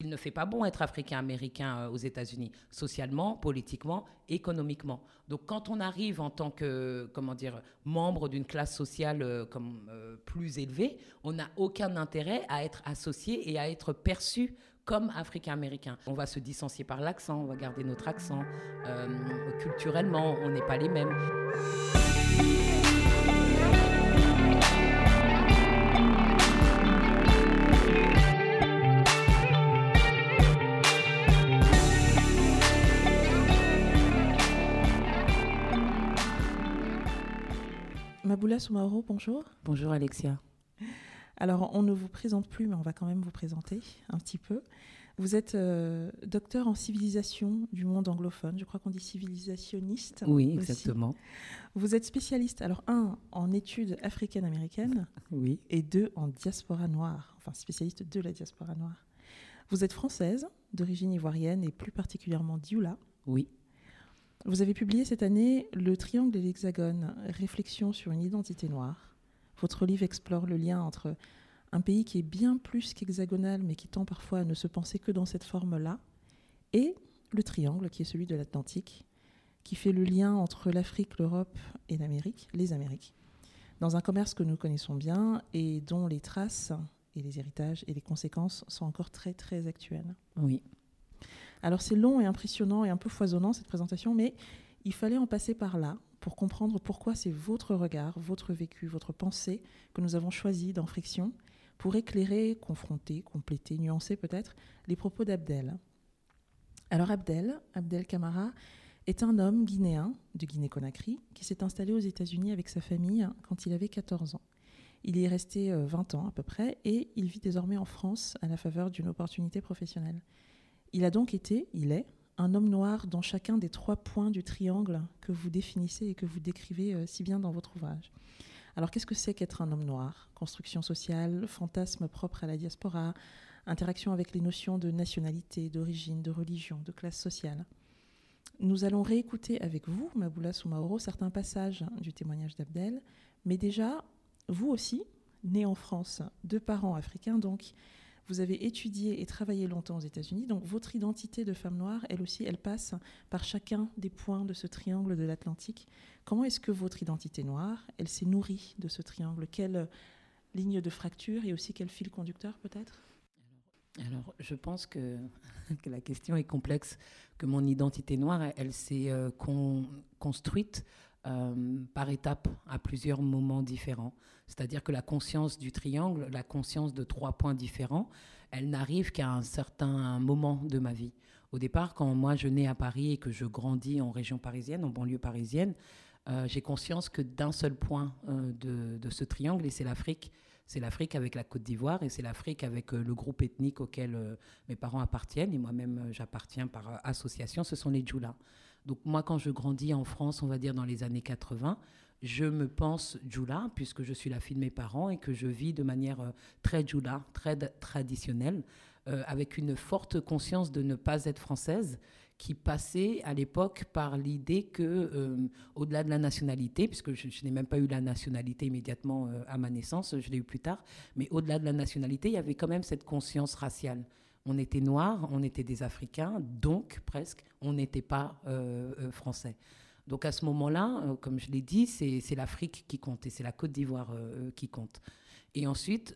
Il ne fait pas bon être africain-américain euh, aux États-Unis, socialement, politiquement, économiquement. Donc quand on arrive en tant que, comment dire, membre d'une classe sociale euh, comme, euh, plus élevée, on n'a aucun intérêt à être associé et à être perçu comme africain-américain. On va se distancier par l'accent, on va garder notre accent. culturellement, on n'est pas les mêmes. Maboula Soumaoro, bonjour. Bonjour Alexia. Alors, on ne vous présente plus, mais on va quand même vous présenter un petit peu. Vous êtes euh, docteur en civilisation du monde anglophone, je crois qu'on dit civilisationniste. Oui, exactement. Vous êtes spécialiste, alors un, en études africaines-américaines. Oui. Et deux, en diaspora noire, enfin spécialiste de la diaspora noire. Vous êtes française, d'origine ivoirienne et plus particulièrement d'Ioula. Oui. Vous avez publié cette année Le Triangle et l'Hexagone, réflexion sur une identité noire. Votre livre explore le lien entre un pays qui est bien plus qu'hexagonal, mais qui tend parfois à ne se penser que dans cette forme-là, et le triangle, qui est celui de l'Atlantique, qui fait le lien entre l'Afrique, l'Europe et l'Amérique, les Amériques, dans un commerce que nous connaissons bien et dont les traces et les héritages et les conséquences sont encore très très actuelles. Oui. Alors c'est long et impressionnant et un peu foisonnant cette présentation, mais il fallait en passer par là pour comprendre pourquoi c'est votre regard, votre vécu, votre pensée que nous avons choisi dans Friction pour éclairer, confronter, compléter, nuancer peut-être les propos d'Abdel. Alors Abdel, Abdel Kamara, est un homme guinéen de Guinée-Conakry qui s'est installé aux États-Unis avec sa famille quand il avait 14 ans. Il y est resté 20 euh, ans à peu près et il vit désormais en France à la faveur d'une opportunité professionnelle. Il a donc été, il est, un homme noir dans chacun des trois points du triangle que vous définissez et que vous décrivez euh, si bien dans votre ouvrage. Alors qu'est-ce que c'est qu'être un homme noir? Construction sociale, fantasme propre à la diaspora, interaction avec les notions de nationalité, d'origine, de religion, de classe sociale. Nous allons réécouter avec vous, Maboula Soumaoro, certains passages du témoignage d'Abdel, mais déjà, vous aussi, né en France, de parents africains donc, vous avez étudié et travaillé longtemps aux États-Unis, donc votre identité de femme noire, elle aussi, elle passe par chacun des points de ce triangle de l'Atlantique. Comment est-ce que votre identité noire, elle s'est nourrie de ce triangle? Quelle ligne de fracture et aussi quel fil conducteur peut-être? Alors, je pense que, que, la question est complexe, que mon identité noire, elle, s'est euh, construite euh, par étapes, à plusieurs moments différents. C'est-à-dire que la conscience du triangle, la conscience de trois points différents, elle n'arrive qu'à un certain moment de ma vie. Au départ, quand moi je nais à Paris et que je grandis en région parisienne, en banlieue parisienne, euh, j'ai conscience que d'un seul point euh, de, ce triangle, et c'est l'Afrique, c'est l'Afrique avec la Côte d'Ivoire et c'est l'Afrique avec le groupe ethnique auquel mes parents appartiennent et moi-même j'appartiens par association, ce sont les Djoula. Donc moi, quand je grandis en France, on va dire dans les années 80, je me pense Djoula, puisque je suis la fille de mes parents et que je vis de manière euh, très Djoula, très traditionnelle, euh, avec une forte conscience de ne pas être française, qui passait à l'époque par l'idée que, euh, au-delà de la nationalité, puisque je, n'ai même pas eu la nationalité immédiatement à ma naissance, je l'ai eu plus tard, mais au-delà de la nationalité, il y avait quand même cette conscience raciale on était noirs, on était des Africains, donc presque, on n'était pas euh, euh, français. Donc à ce moment-là, euh, comme je l'ai dit, c'est l'Afrique qui compte et c'est la Côte d'Ivoire qui compte. Et ensuite,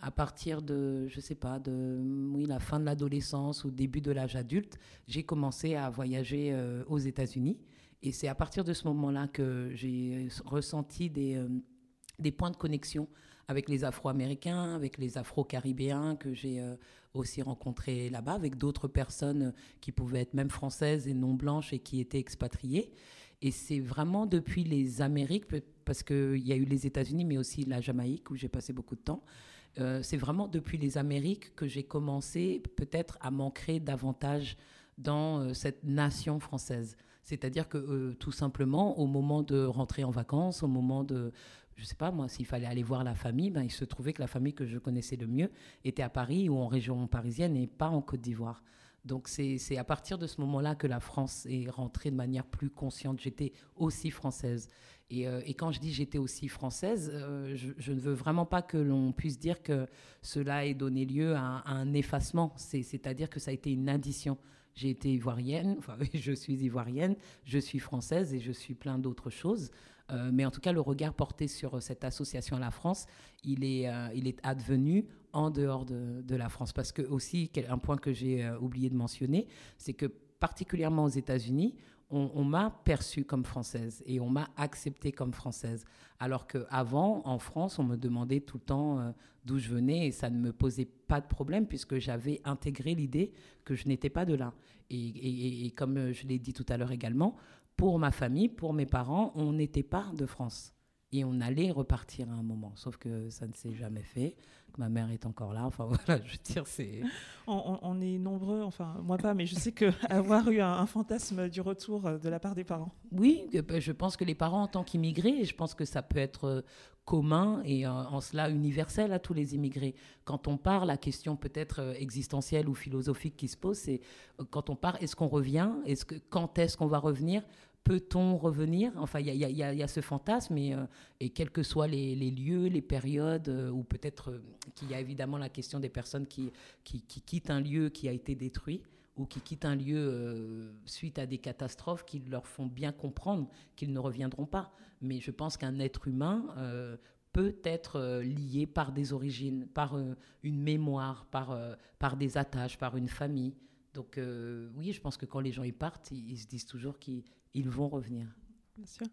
à partir de, je sais pas, de oui, la fin de l'adolescence ou début de l'âge adulte, j'ai commencé à voyager aux États-Unis. Et c'est à partir de ce moment-là que j'ai ressenti des points de connexion avec les Afro-Américains, avec les Afro-Caribéens que j'ai euh, aussi rencontrés là-bas, avec d'autres personnes qui pouvaient être même françaises et non blanches et qui étaient expatriées. Et c'est vraiment depuis les Amériques, parce qu'il y a eu les États-Unis, mais aussi la Jamaïque, où j'ai passé beaucoup de temps. Euh, c'est vraiment depuis les Amériques que j'ai commencé peut-être à m'ancrer davantage dans euh, cette nation française. C'est-à-dire que tout simplement, au moment de rentrer en vacances, au moment de, je sais pas moi, s'il fallait aller voir la famille, ben, il se trouvait que la famille que je connaissais le mieux était à Paris ou en région parisienne et pas en Côte d'Ivoire. Donc c'est à partir de ce moment-là que la France est rentrée de manière plus consciente. J'étais aussi française. Et, euh, et, quand je dis j'étais aussi française, euh, je, ne veux vraiment pas que l'on puisse dire que cela ait donné lieu à, à un effacement. C'est-à-dire que ça a été une addition. J'ai été ivoirienne, enfin je suis ivoirienne, je suis française et je suis plein d'autres choses. Euh, mais en tout cas, le regard porté sur cette association à la France, il est, euh, il est advenu en dehors de, la France. Parce que aussi, un point que j'ai euh, oublié de mentionner, c'est que particulièrement aux États-Unis, on, m'a perçue comme française et on m'a acceptée comme française. Alors qu'avant, en France, on me demandait tout le temps d'où je venais et ça ne me posait pas de problème puisque j'avais intégré l'idée que je n'étais pas de là. Et comme je l'ai dit tout à l'heure également, pour ma famille, pour mes parents, on n'était pas de France. Et on allait repartir à un moment. Sauf que ça ne s'est jamais fait. Ma mère est encore là. Enfin voilà, je veux dire, c'est. On, est nombreux, enfin moi pas, mais je sais qu'avoir eu un, fantasme du retour de la part des parents. Oui, ben, je pense que les parents en tant qu'immigrés, je pense que ça peut être euh, commun et euh, en cela universel à tous les immigrés. Quand on part, la question peut-être euh, existentielle ou philosophique qui se pose, c'est quand on part, est-ce qu'on revient? Est-ce que quand est-ce qu'on va revenir? Peut-on revenir? Enfin, il y, a, ce fantasme, et, euh, et quels que soient les, lieux, les périodes, euh, ou peut-être euh, qu'il y a évidemment la question des personnes qui, qui, quittent un lieu qui a été détruit, ou qui quittent un lieu suite à des catastrophes qui leur font bien comprendre qu'ils ne reviendront pas. Mais je pense qu'un être humain peut être lié par des origines, par une mémoire, par, par des attaches, par une famille. Donc oui, je pense que quand les gens y partent, ils se disent toujours qu'ils ils vont revenir. Bien sûr.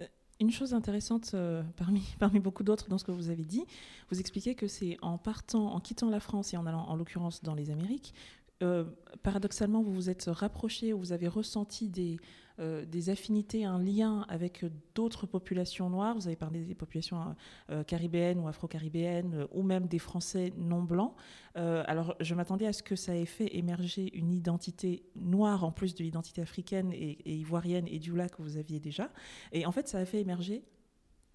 Euh, une chose intéressante euh, parmi, parmi beaucoup d'autres dans ce que vous avez dit, vous expliquez que c'est en partant, en quittant la France et en allant en l'occurrence dans les Amériques, euh, paradoxalement, vous vous êtes rapproché, vous avez ressenti des, euh, des affinités, un lien avec d'autres populations noires. Vous avez parlé des populations euh, caribéennes ou afro-caribéennes, ou même des Français non blancs. alors, je m'attendais à ce que ça ait fait émerger une identité noire en plus de l'identité africaine et, ivoirienne et du que vous aviez déjà. Et en fait, ça a fait émerger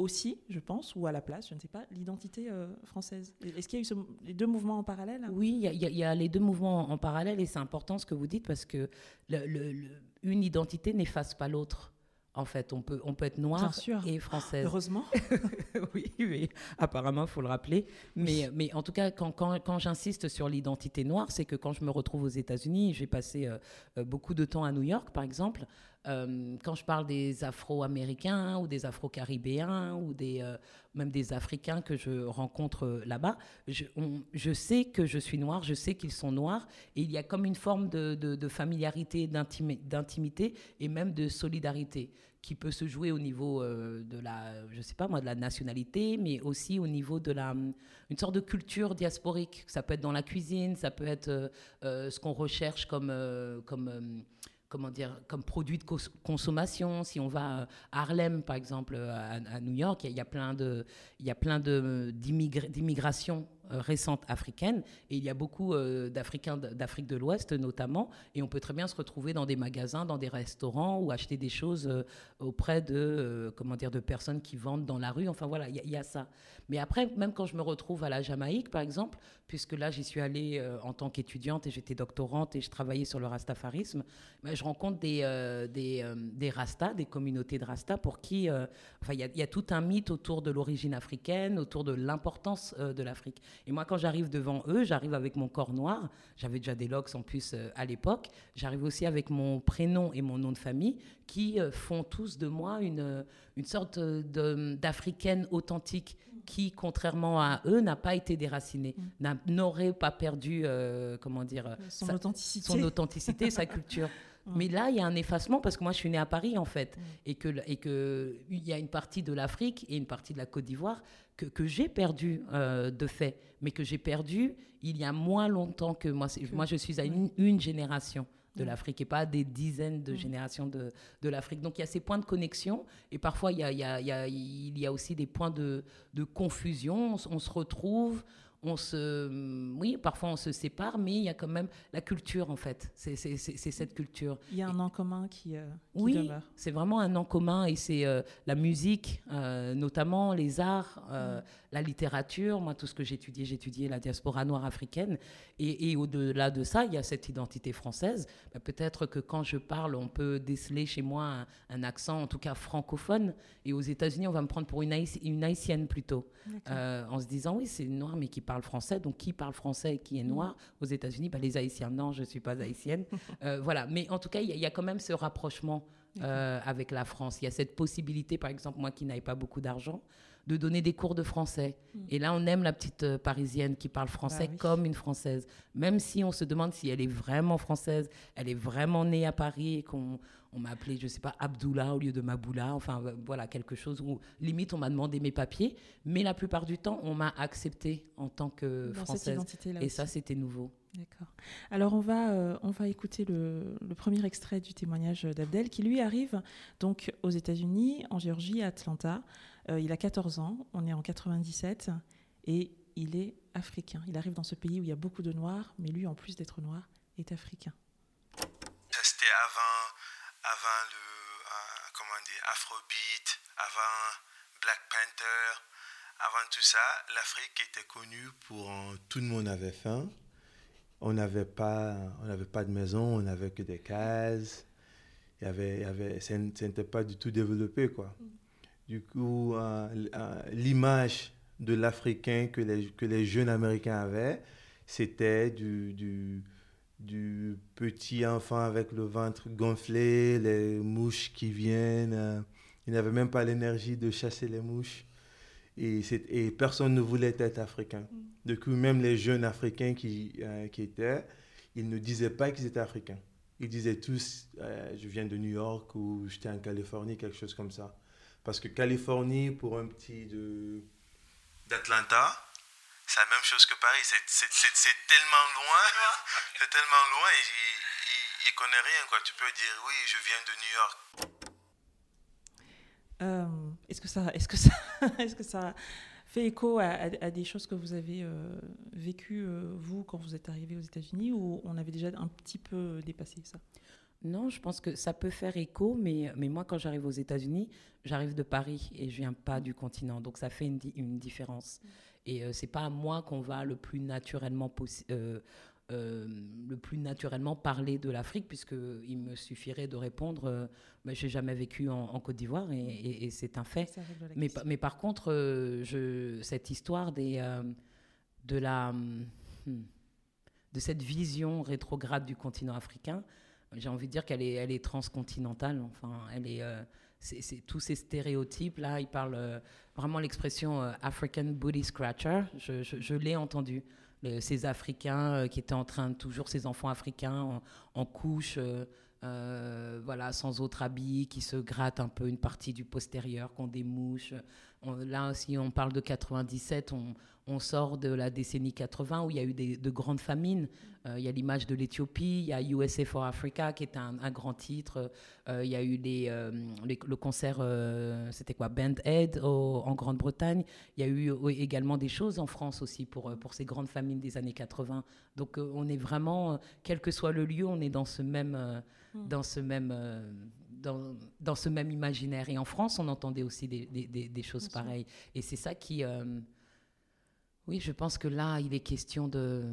aussi, je pense, ou à la place, je ne sais pas, l'identité euh, française. Est-ce qu'il y a eu les deux mouvements en parallèle? Oui, il y, a les deux mouvements en parallèle et c'est important ce que vous dites parce que une identité n'efface pas l'autre. En fait, on peut, on peut être noir et française. Heureusement. oui, oui, apparemment, il faut le rappeler. Mais, mais en tout cas, quand, quand, quand j'insiste sur l'identité noire, c'est que quand je me retrouve aux États-Unis, j'ai passé euh, euh, beaucoup de temps à New York, par exemple, euh, quand je parle des Afro-Américains ou des Afro-Caribéens ou des, euh, même des Africains que je rencontre euh, là-bas, je, sais que je suis noire, je sais qu'ils sont noirs, et il y a comme une forme de, de, familiarité, d'intimité et même de solidarité qui peut se jouer au niveau de la, je sais pas moi, de la nationalité, mais aussi au niveau de la, une sorte de culture diasporique. Ça peut être dans la cuisine, ça peut être ce qu'on recherche comme, comme comment dire, comme produit de consommation. Si on va à Harlem, par exemple, à, New York, il y, a plein de, il de d'immigration euh, récente africaine. Et il y a beaucoup euh, d'Africains d'Afrique de l'Ouest notamment. Et on peut très bien se retrouver dans des magasins, dans des restaurants ou acheter des choses euh, auprès de, comment dire, de personnes qui vendent dans la rue. Enfin voilà, il y, a ça. Mais après, même quand je me retrouve à la Jamaïque, par exemple, puisque là j'y suis allée en tant qu'étudiante et j'étais doctorante et je travaillais sur le rastafarisme, ben, je rencontre des, des, des rastas, des communautés de rastas pour qui, enfin, il y, a tout un mythe autour de l'origine africaine, autour de l'importance de l'Afrique. Et moi, quand j'arrive devant eux, j'arrive avec mon corps noir. J'avais déjà des locks en plus euh, à l'époque. J'arrive aussi avec mon prénom et mon nom de famille qui euh, font tous de moi une, euh, une sorte d'africaine authentique qui, contrairement à eux, n'a pas été déracinée, mm. n'aurait pas perdu, comment dire, son authenticité, son authenticité sa culture. Mm. Mais là, il y a un effacement parce que moi, je suis née à Paris, en fait, mm. et qu'il et que y a une partie de l'Afrique et une partie de la Côte d'Ivoire que, que j'ai perdu de fait mais que j'ai perdu il y a moins longtemps que moi. Moi, je suis à une, génération de l'Afrique et pas des dizaines de générations de, de l'Afrique. Donc il y a ces points de connexion et parfois il y a, il y a, il y a aussi des points de, de confusion. On, se retrouve, on se, oui, parfois on se sépare, mais il y a quand même la culture en fait. C'est cette culture. Il y a un nom commun qui, euh, qui oui, c'est vraiment un nom commun et c'est euh, la musique, euh, notamment les arts, mm. la littérature. Moi, tout ce que j'ai étudié, j'ai étudié la diaspora noire africaine. Et, au-delà de ça, il y a cette identité française. Bah, peut-être que quand je parle, on peut déceler chez moi un, un, accent, en tout cas francophone. Et aux États-Unis, on va me prendre pour une, une haïtienne plutôt, en se disant oui, c'est une noire mais qui parle parle français, donc qui parle français et qui est noir aux États-Unis bah, Les Haïtiens, non, je ne suis pas haïtienne. Euh, voilà, mais en tout cas, il y, a quand même ce rapprochement euh, avec la France. Il y a cette possibilité, par exemple, moi qui n'avais pas beaucoup d'argent, de donner des cours de français. Mm. Et là, on aime la petite euh, parisienne qui parle français bah comme une française. Même si on se demande si elle est vraiment française, elle est vraiment née à Paris et qu'on on m'a appelé, je ne sais pas, Abdullah au lieu de Maboula, enfin euh, voilà, quelque chose où limite on m'a demandé mes papiers, mais la plupart du temps on m'a accepté en tant que française. et ça c'était nouveau. D'accord. Alors on va, euh, on va écouter le, premier extrait du témoignage d'Abdel qui lui arrive donc aux États-Unis, en Géorgie, à Atlanta. Euh, il a 14 ans, on est en 97 et il est africain. Il arrive dans ce pays où il y a beaucoup de noirs, mais lui en plus d'être noir est africain. Tout ça, l'Afrique était connue pour tout le monde avait faim. On n'avait pas, on n'avait pas de maison, on n'avait que des cases. Il y avait, il y avait, ça n'était pas du tout développé quoi. Du coup, euh, euh, l'image de l'Africain que les, que les jeunes Américains avaient, c'était du, du du petit enfant avec le ventre gonflé, les mouches qui viennent. Euh, il n'avait même pas l'énergie de chasser les mouches. Et, et, personne ne voulait être africain. Mm. Du coup, même les jeunes africains qui, euh, qui étaient, ils ne disaient pas qu'ils étaient africains. Ils disaient tous, euh, je viens de New York ou j'étais en Californie, quelque chose comme ça. Parce que Californie, pour un petit d'Atlanta, c'est la même chose que Paris. C'est tellement loin. c'est tellement loin et il, ne connaît rien. Quoi. Tu peux dire, oui, je viens de New York. Euh, est-ce que ça, est-ce que ça, est-ce que ça fait écho à, des choses que vous avez euh, vécues euh, vous quand vous êtes arrivé aux États-Unis ou on avait déjà un petit peu dépassé ça? Non, je pense que ça peut faire écho, mais, mais moi quand j'arrive aux États-Unis, j'arrive de Paris et je viens pas du continent, donc ça fait une, une différence. Et euh, c'est pas à moi qu'on va le plus naturellement euh, euh, le plus naturellement parler de l'Afrique, puisqu'il me suffirait de répondre euh, mais j'ai jamais vécu en, Côte d'Ivoire et, c'est un fait. Mais, mais, par contre, je, cette histoire des, de, la, hmm, de cette vision rétrograde du continent africain, j'ai envie de dire qu'elle est, elle est transcontinentale. Enfin, elle est c'est tous ces stéréotypes là. Il parle euh, vraiment l'expression euh, African booty scratcher. Je, l'ai entendu. Ces Africains euh, qui étaient en train de toujours ces enfants africains en, couche, voilà, sans autre habit, qui se grattent un peu une partie du postérieur, qui ont des mouches. Là aussi, on parle de 97. On, on sort de la décennie 80 où il y a eu de grandes famines. Euh, il y a l'image de l'Éthiopie, il y a USA for Africa qui est un, grand titre. Euh, il y a eu les, euh, le concert, c'était quoi, Band Aid en Grande-Bretagne. Il y a eu également des choses en France aussi pour, pour ces grandes famines des années 80. Donc on est vraiment, quel que soit le lieu, on est dans ce même, hmm. dans ce même, dans, dans, ce même imaginaire. Et en France, on entendait aussi des, des, des choses pareilles. Et c'est ça qui oui, je pense que là, il est question de,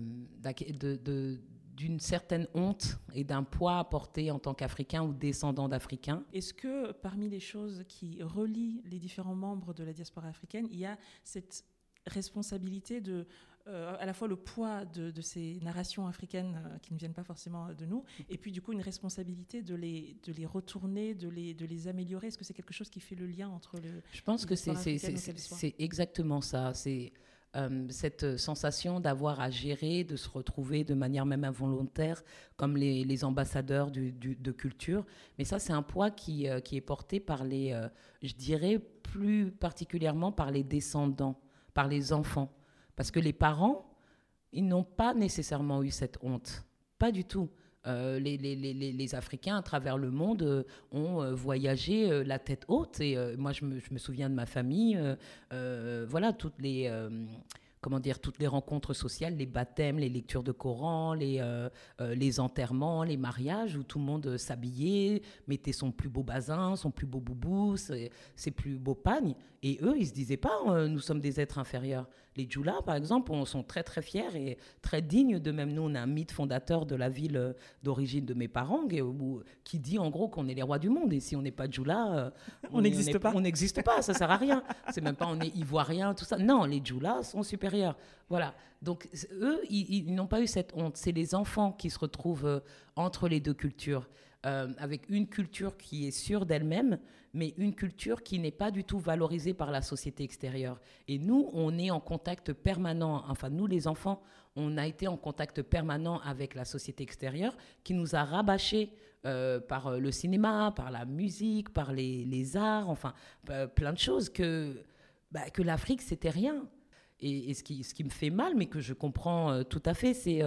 d'une certaine honte et d'un poids à porter en tant qu'Africain ou descendant d'Africains. Est-ce que parmi les choses qui relient les différents membres de la diaspora africaine, il y a cette responsabilité de euh, à la fois le poids de, ces narrations africaines euh, qui ne viennent pas forcément de nous, et puis du coup une responsabilité de les, de les retourner, de les, de les améliorer. Est-ce que c'est quelque chose qui fait le lien entre le... Je pense que c'est exactement ça. C'est euh, cette sensation d'avoir à gérer, de se retrouver de manière même involontaire comme les, ambassadeurs de culture. Mais ça, c'est un poids qui, euh, qui, est porté par les, je dirais plus particulièrement par les descendants, par les enfants. Parce que les parents, ils n'ont pas nécessairement eu cette honte. Pas du tout. Euh, les, Africains à travers le monde euh, ont euh, voyagé la tête haute. Et moi, je me, souviens de ma famille. voilà, toutes les comment dire, toutes les rencontres sociales, les baptêmes, les lectures de Coran, les, enterrements, les mariages, où tout le monde s'habillait, mettait son plus beau bazin, son plus beau boubou, ses, plus beaux pagnes. Et eux, ils se disaient pas, nous sommes des êtres inférieurs. Les Djoulas, par exemple, on sont très très fiers et très dignes de même. Nous, on a un mythe fondateur de la ville euh, d'origine de mes parents qui dit en gros qu'on est les rois du monde. Et si on n'est pas Djoula, euh, On n'existe pas. On n'existe pas, ça sert à rien. C'est même pas on est ivoirien, tout ça. Non, les Djoulas sont supérieurs. Voilà. Donc eux, ils, ils n'ont pas eu cette honte. C'est les enfants qui se retrouvent euh, entre les deux cultures, euh, avec une culture qui est sûre d'elle-même, mais une culture qui n'est pas du tout valorisée par la société extérieure. Et nous, on est en contact permanent, enfin nous les enfants, on a été en contact permanent avec la société extérieure qui nous a rabâché euh, par euh, le cinéma, par la musique, par les, arts, enfin euh, plein de choses que, bah, que l'Afrique, c'était rien. Et, ce, qui, me fait mal, mais que je comprends tout à fait, c'est...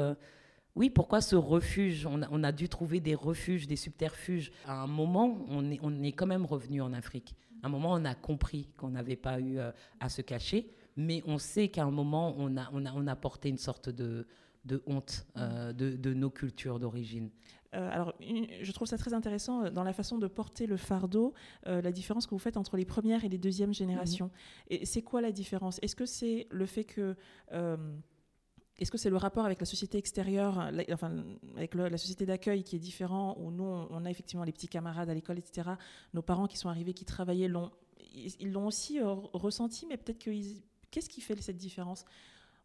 oui, pourquoi ce refuge? On a, on a dû trouver des refuges, des subterfuges. À un moment, on est, on est quand même revenu en Afrique. À un moment, on a compris qu'on n'avait pas eu euh, à se cacher, mais on sait qu'à un moment, on a, on a, on a porté une sorte de, de honte euh, de, de nos cultures d'origine. Euh, alors, une- je trouve ça très intéressant euh, dans la façon de porter le fardeau, la différence que vous faites entre les premières et les deuxièmes générations. Et c'est quoi la différence? Est-ce que c'est le fait que est-ce que c'est le rapport avec la société extérieure, la- enfin avec le- la société d'accueil qui est différent, où nous on, a effectivement les petits camarades à l'école, etc. Nos parents qui sont arrivés, qui travaillaient, l'ont, ils l'ont aussi euh, ressenti, mais peut-être que qu'est-ce qui fait cette différence?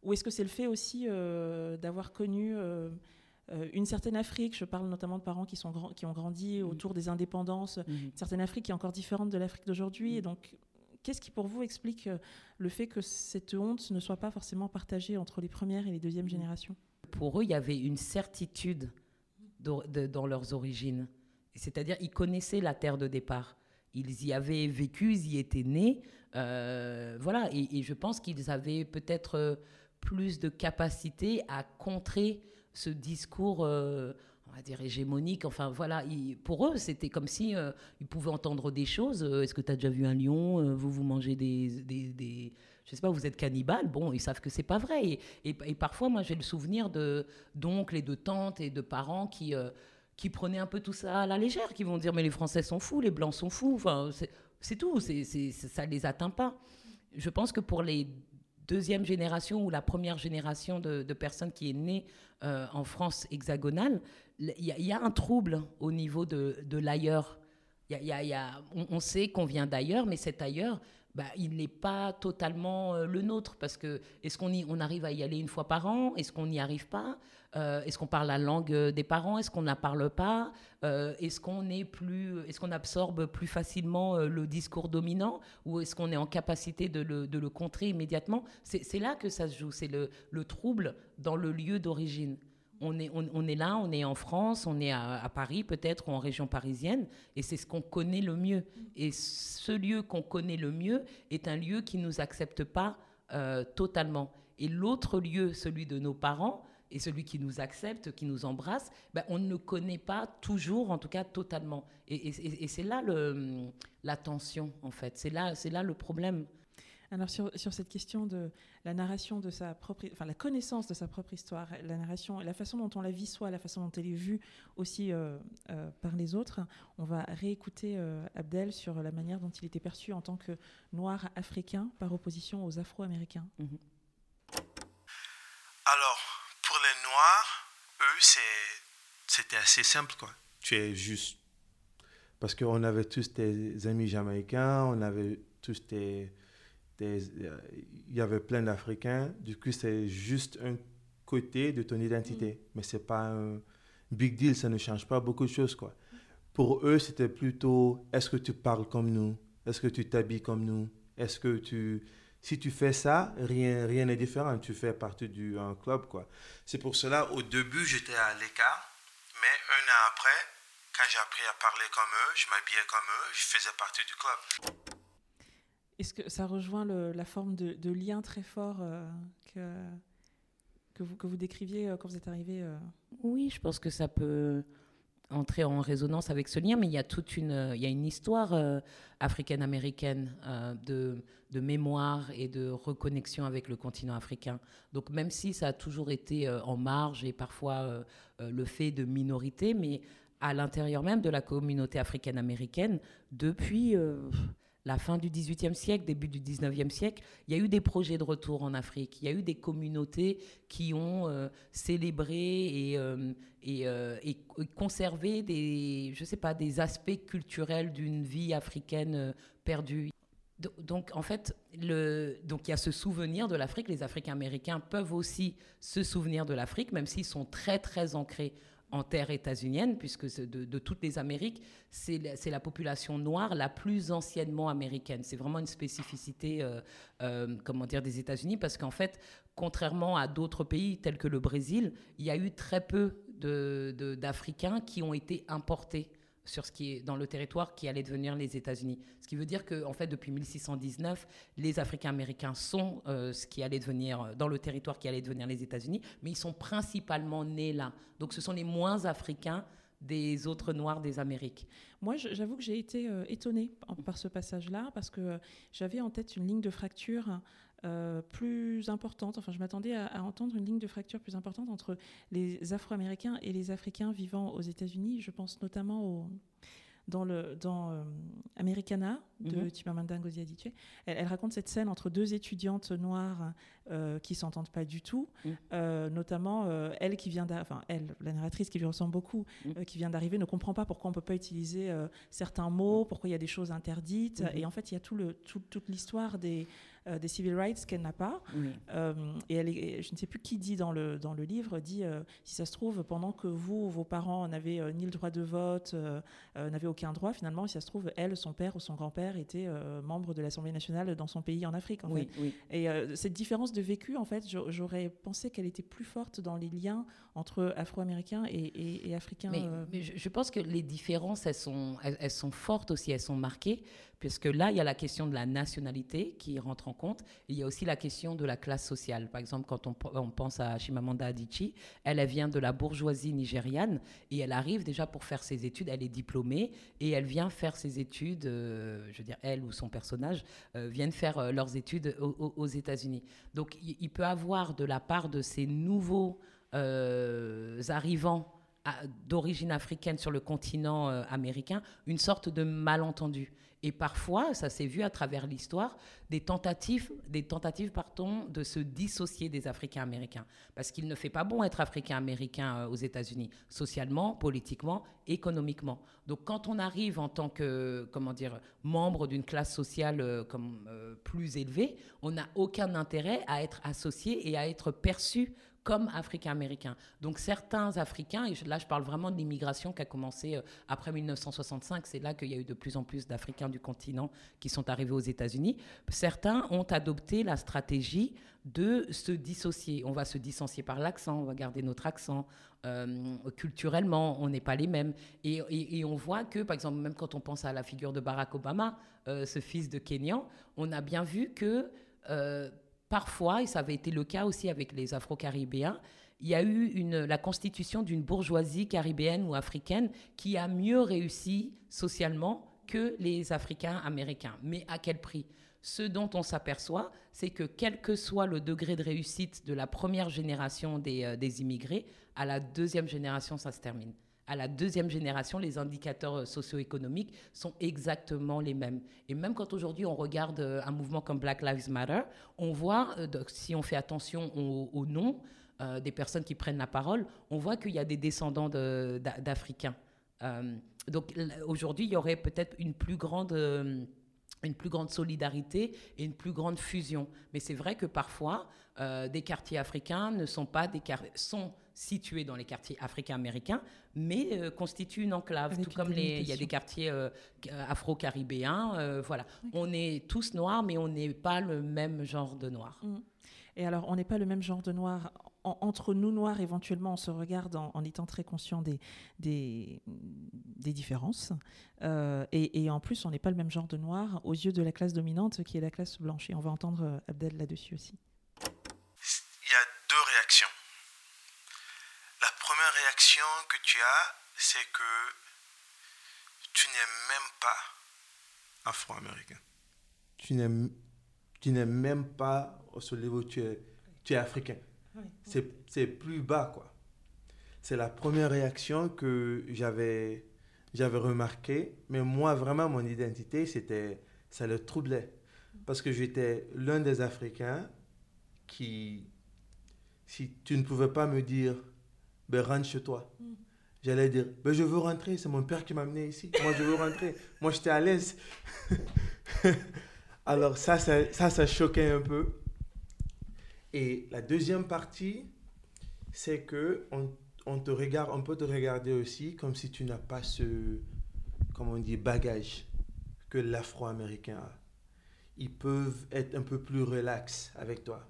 Ou est-ce que c'est le fait aussi euh, d'avoir connu euh, euh, une certaine Afrique? Je parle notamment de parents qui, sont grands- qui ont grandi autour des indépendances, une certaine Afrique qui est encore différente de l'Afrique d'aujourd'hui. Et donc, qu'est-ce qui pour vous explique euh, le fait que cette honte ne soit pas forcément partagée entre les premières et les deuxièmes générations? Pour eux, il y avait une certitude de- dans leurs origines. C'est-à-dire, ils connaissaient la terre de départ. Ils y avaient vécu, ils y étaient nés. Euh, voilà, et, et je pense qu'ils avaient peut-être euh, plus de capacité à contrer ce discours, euh, va dire, hégémonique. Enfin, voilà, pour eux, c'était comme si euh, ils pouvaient entendre des choses. Euh, Est-ce que tu as déjà vu un lion Euh, Vous, vous mangez des, des, des- je sais pas, vous êtes cannibale. Bon, ils savent que c'est pas vrai. Et, parfois, moi, j'ai le souvenir d'oncles et de tantes et de parents qui qui prenaient un peu tout ça à la légère, qui vont dire mais les Français sont fous, les Blancs sont fous. Enfin, c'est- tout. Ça les atteint pas. Je pense que pour les deuxième génération ou la première génération de, personnes qui est née en France hexagonale, il y, a- un trouble au niveau de, l'ailleurs. Il y y a- on, sait qu'on vient d'ailleurs, mais cet ailleurs, bah, il n'est pas totalement euh, le nôtre. Parce que est-ce qu'on on arrive à y aller une fois par an? Est-ce qu'on n'y arrive pas? Euh, Est-ce qu'on parle la langue euh, des parents? Est-ce qu'on ne la parle pas? Est-ce qu'on est plus, est-ce qu'on absorbe plus facilement le discours dominant? Ou est-ce qu'on est en capacité de le, de le contrer immédiatement? C'est là que ça se joue. C'est le trouble dans le lieu d'origine. On est, on, on est là, on est en France, on est à, à Paris peut-être ou en région parisienne, et c'est ce qu'on connaît le mieux. Et ce lieu qu'on connaît le mieux est un lieu qui ne nous accepte pas euh, totalement. Et l'autre lieu, celui de nos parents, et celui qui nous accepte, qui nous embrasse, ben, on ne le connaît pas toujours, en tout cas totalement. Et, et- et c'est là le, la tension, en fait. C'est là, c'est là le problème. Alors sur, sur cette question de la narration de sa propre, enfin la connaissance de sa propre histoire, la narration, la façon dont on la vit soi, la façon dont elle est vue aussi euh, euh, par les autres, on va réécouter euh, Abdel sur la manière dont il était perçu en tant que noir africain par opposition aux Afro-américains. Alors, pour les Noirs, eux, c'était assez simple, quoi. Tu es juste. Parce qu'on avait tous des amis jamaïcains, on avait tous des. Euh, Il y avait plein d'Africains. Du coup, c'est juste un côté de ton identité. Mais c'est pas un big deal, ça ne change pas beaucoup de choses, quoi. Pour eux, c'était plutôt est-ce que tu parles comme nous? Est-ce que tu t'habilles comme nous? Est-ce que tu. Si tu fais ça, rien rien n'est différent. Tu fais partie du un club, quoi. C'est pour cela, au début, j'étais à l'écart. Mais un an après, quand j'ai appris à parler comme eux, je m'habillais comme eux, je faisais partie du club. Est-ce que ça rejoint la forme de, lien très fort euh, que, que, vous, que vous décriviez euh, quand vous êtes arrivé euh, Oui, je pense que ça peut. entrer en résonance avec ce lien, mais il y a toute une, il y a une histoire africaine-américaine de, de, mémoire et de reconnexion avec le continent africain. Donc même si ça a toujours été en marge et parfois le fait de minorités, mais à l'intérieur même de la communauté africaine-américaine, depuis la fin du XVIIIe siècle, début du XIXe siècle, il y a eu des projets de retour en Afrique. Il y a eu des communautés qui ont euh, célébré et, euh, euh, et, conservé des, je sais pas, des aspects culturels d'une vie africaine perdue. Donc, en fait, donc il y a ce souvenir de l'Afrique. Les Africains américains peuvent aussi se souvenir de l'Afrique, même s'ils sont très, très ancrés en terre états-unienne, puisque de, toutes les Amériques, c'est la, population noire la plus anciennement américaine. C'est vraiment une spécificité, euh, euh, comment dire, des États-Unis, parce qu'en fait, contrairement à d'autres pays tels que le Brésil, il y a eu très peu d'Africains qui ont été importés sur ce qui est dans le territoire qui allait devenir les États-Unis. Ce qui veut dire que, en fait, depuis 1619, les Africains américains sont euh, ce qui allait devenir euh, dans le territoire qui allait devenir les États-Unis, mais ils sont principalement nés là. Donc, ce sont les moins africains des autres Noirs des Amériques. Moi, j'avoue que j'ai été euh, étonnée par ce passage-là, parce que j'avais en tête une ligne de fracture euh, plus importante. Enfin, je m'attendais à, entendre une ligne de fracture plus importante entre les Afro-Américains et les Africains vivant aux États-Unis. Je pense notamment au, dans, le, dans euh, Americana de mm Chimamanda Ngozi Adichie. Elle, raconte cette scène entre deux étudiantes noires euh, qui s'entendent pas du tout, mhm. euh, notamment elle qui vient, enfin elle, la narratrice qui lui ressemble beaucoup, mhm. qui vient d'arriver, ne comprend pas pourquoi on peut pas utiliser certains mots, pourquoi il y a des choses interdites, mhm. et en fait il y a tout le, toute l'histoire des des civil rights qu'elle n'a pas. et elle est, je ne sais plus qui dit dans le, dans le livre, dit si ça se trouve, pendant que vous, vos parents n'avaient ni le droit de vote, n'avaient aucun droit, finalement, si ça se trouve, elle, son père ou son grand-père était euh, membre de l'Assemblée nationale dans son pays en Afrique. En fait. Et euh, cette différence de vécu, en fait, j'aurais pensé qu'elle était plus forte dans les liens entre Afro-Américains et, Africains. Mais, euh. je, pense que les différences, elles sont, elles sont fortes aussi, elles sont marquées puisque là, il y a la question de la nationalité qui rentre en compte. il y a aussi la question de la classe sociale. Par exemple, quand on, pense à Chimamanda Adichie, elle, vient de la bourgeoisie nigériane et elle arrive déjà pour faire ses études. Elle est diplômée et elle vient faire ses études, euh, je veux dire, elle ou son personnage euh, viennent faire euh, leurs études aux, États-Unis. Donc, il, peut avoir de la part de ces nouveaux arrivants d'origine africaine sur le continent américain une sorte de malentendu. Et parfois, ça s'est vu à travers l'histoire, des tentatives, des tentatives de se dissocier des Africains américains. Parce qu'il ne fait pas bon être Africain américain euh, aux États-Unis, socialement, politiquement, économiquement. Donc quand on arrive en tant que comment dire, membre d'une classe sociale euh, comme, euh, plus élevée, on n'a aucun intérêt à être associé et à être perçu comme africains-américains. Donc certains Africains, et là je parle vraiment de l'immigration qui a commencé euh, après 1965, c'est là qu'il y a eu de plus en plus d'Africains du continent qui sont arrivés aux États-Unis, certains ont adopté la stratégie de se dissocier. On va se dissocier par l'accent, on va garder notre accent. Euh, culturellement, on n'est pas les mêmes. Et, on voit que, par exemple, même quand on pense à la figure de Barack Obama, euh, ce fils de Kenyan, on a bien vu que parfois, et ça avait été le cas aussi avec les Afro-Caribéens, il y a eu la constitution d'une bourgeoisie caribéenne ou africaine qui a mieux réussi socialement que les Africains américains. Mais à quel prix? Ce dont on s'aperçoit, c'est que quel que soit le degré de réussite de la première génération des, euh, des immigrés, à la deuxième génération, ça se termine à la deuxième génération, les indicateurs euh, socio-économiques sont exactement les mêmes. Et même quand aujourd'hui on regarde euh, un mouvement comme Black Lives Matter, on voit, euh, si on fait attention au, nom des personnes qui prennent la parole, on voit qu'il y a des descendants d'Africains. donc aujourd'hui, il y aurait peut-être une plus grande une plus grande solidarité et une plus grande fusion. Mais c'est vrai que parfois, des quartiers africains ne sont pas des sont situés dans les quartiers africains-américains, mais euh, constituent une enclave, tout comme il y a des quartiers euh, afro-caribéens. Euh, voilà, on est tous noirs, mais on n'est pas le même genre de noir. Mm. Et alors, on n'est pas le même genre de noir. entre nous noirs, éventuellement, on se regarde en, étant très conscient des, des, différences. Et, et, en plus, on n'est pas le même genre de noir aux yeux de la classe dominante, qui est la classe blanche. Et on va entendre Abdel là-dessus aussi. Il y a deux réactions que tu as, c'est que tu n'es même pas afro-américain. Tu n'es, même pas au seul niveau, tu es, tu es africain. C'est, c'est plus bas, quoi. C'est la première réaction que j'avais, j'avais remarqué. Mais moi, vraiment, mon identité, c'était, ça le troublait. Parce que j'étais l'un des Africains qui, si tu ne pouvais pas me dire, ben rentre chez toi. Mm. J'allais dire, ben je veux rentrer, c'est mon père qui m'a amené ici. Moi, je veux rentrer. Moi, j'étais à l'aise. Alors ça, ça, ça, choquait un peu. Et la deuxième partie, c'est que on, on, te regarde, on peut te regarder aussi comme si tu n'as pas ce, comment on dit, bagage que l'afro-américain a. Ils peuvent être un peu plus relax avec toi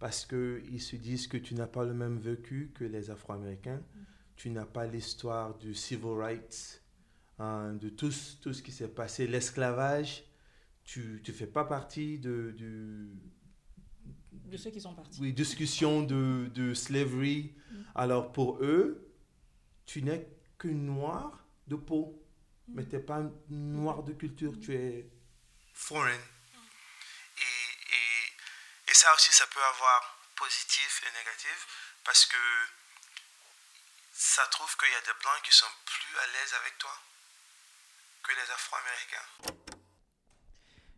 parce qu'ils se disent que tu n'as pas le même vécu que les Afro-Américains, tu n'as pas l'histoire du civil rights, hein, de tout, tout ce qui s'est passé, l'esclavage, tu ne fais pas partie de, de, de ceux qui sont partis. Oui, discussion de, de slavery. Mm. Alors pour eux, tu n'es que noir de peau, mm. mais tu n'es pas noir de culture, tu es foreign. Et ça aussi, ça peut avoir positif et négatif parce que ça trouve qu'il y a des blancs qui sont plus à l'aise avec toi que les Afro-Américains.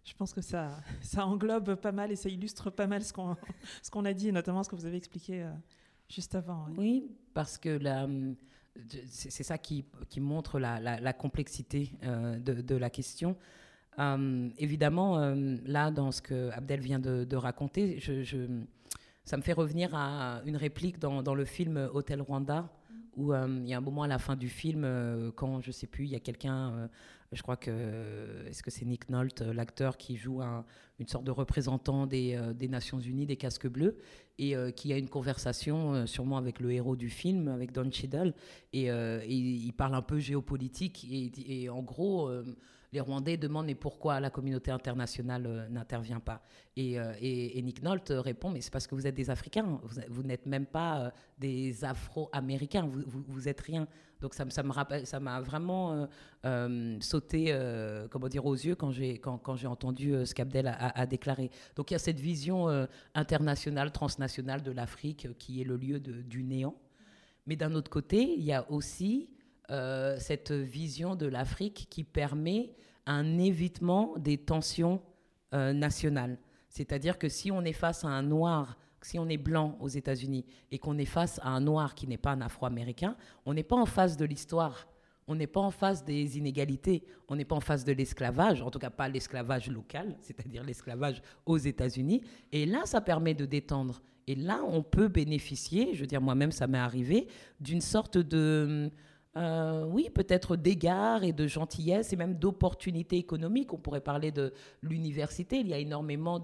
Je pense que ça, ça englobe pas mal et ça illustre pas mal ce qu'on ce qu'on a dit, notamment ce que vous avez expliqué euh, juste avant. Oui, parce que c'est ça qui, qui montre la, la, complexité euh, de, de, la question. Euh, évidemment, euh, là, dans ce que Abdel vient de, raconter, je, ça me fait revenir à une réplique dans, dans le film Hôtel Rwanda, où euh, il y a un moment à la fin du film, quand, je sais plus, il y a quelqu'un, je crois que, est-ce que c'est Nick Nolte, l'acteur qui joue une sorte de représentant des, Nations Unies, des casques bleus, et qui a une conversation sûrement avec le héros du film, avec Don Cheadle, et, il parle un peu géopolitique, et en gros les Rwandais demandent mais pourquoi la communauté internationale euh, n'intervient pas? Euh, et, Nick Nolte répond mais c'est parce que vous êtes des Africains, vous, n'êtes même pas euh, des Afro-Américains, vous, vous, êtes rien. Donc ça, ça me rappelle, ça m'a vraiment sauté, comment dire, aux yeux quand j'ai quand, quand j'ai entendu ce qu'Abdel a, déclaré. Donc il y a cette vision internationale, transnationale de l'Afrique qui est le lieu du néant. Mais d'un autre côté, il y a aussi euh, cette vision de l'Afrique qui permet un évitement des tensions euh, nationales. C'est-à-dire que si on est face à un noir, si on est blanc aux États-Unis et qu'on est face à un noir qui n'est pas un afro-américain, on n'est pas en face de l'histoire. On n'est pas en face des inégalités, on n'est pas en face de l'esclavage, en tout cas pas l'esclavage local, c'est-à-dire l'esclavage aux États-Unis. Et là, ça permet de détendre. Et là, on peut bénéficier, je veux dire, moi-même, ça m'est arrivé, d'une sorte de, euh, oui, peut-être d'égards et de gentillesse et même d'opportunités économiques. On pourrait parler de l'université. Il y a énormément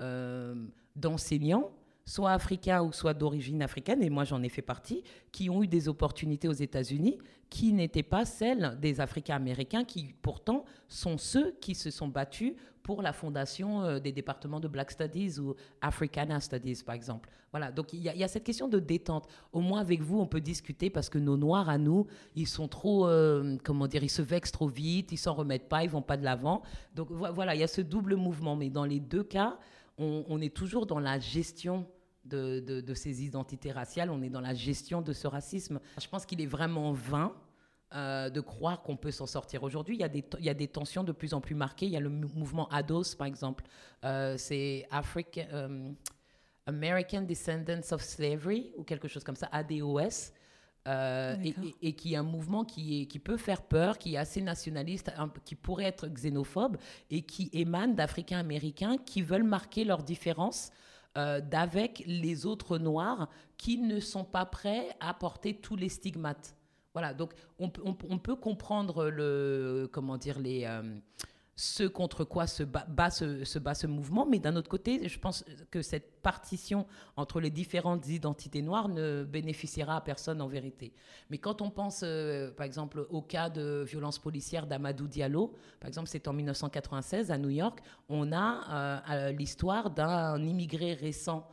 euh, d'enseignants, soit africains ou soit d'origine africaine, et moi j'en ai fait partie, qui ont eu des opportunités aux États-Unis qui n'étaient pas celles des Africains américains, qui pourtant sont ceux qui se sont battus pour la fondation euh, des départements de Black Studies ou Africana Studies, par exemple. Voilà, donc il y, a cette question de détente. Au moins avec vous, on peut discuter parce que nos noirs à nous, ils sont trop, euh, comment dire, ils se vexent trop vite, ils s'en remettent pas, ils vont pas de l'avant. Donc voilà, il y a ce double mouvement. Mais dans les deux cas, on, est toujours dans la gestion de, de, ces identités raciales, on est dans la gestion de ce racisme. Je pense qu'il est vraiment vain euh, de croire qu'on peut s'en sortir. Aujourd'hui, il, il, y a des tensions de plus en plus marquées. Il y a le mouvement ADOS, par exemple. Euh, c'est African, euh, American Descendants of Slavery, ou quelque chose comme ça, ADOS. et, qui est un mouvement qui, est, qui peut faire peur, qui est assez nationaliste, qui pourrait être xénophobe, et qui émane d'Africains américains qui veulent marquer leur différence d'avec les autres Noirs qui ne sont pas prêts à porter tous les stigmates. Voilà, donc on, peut comprendre le, comment dire, les, euh, ce contre quoi se bat, ce, mouvement, mais d'un autre côté, je pense que cette partition entre les différentes identités noires ne bénéficiera à personne en vérité. Mais quand on pense, euh, par exemple, au cas de violence policière d'Amadou Diallo, par exemple, c'est en 1996 à New York, on a euh, l'histoire d'un immigré récent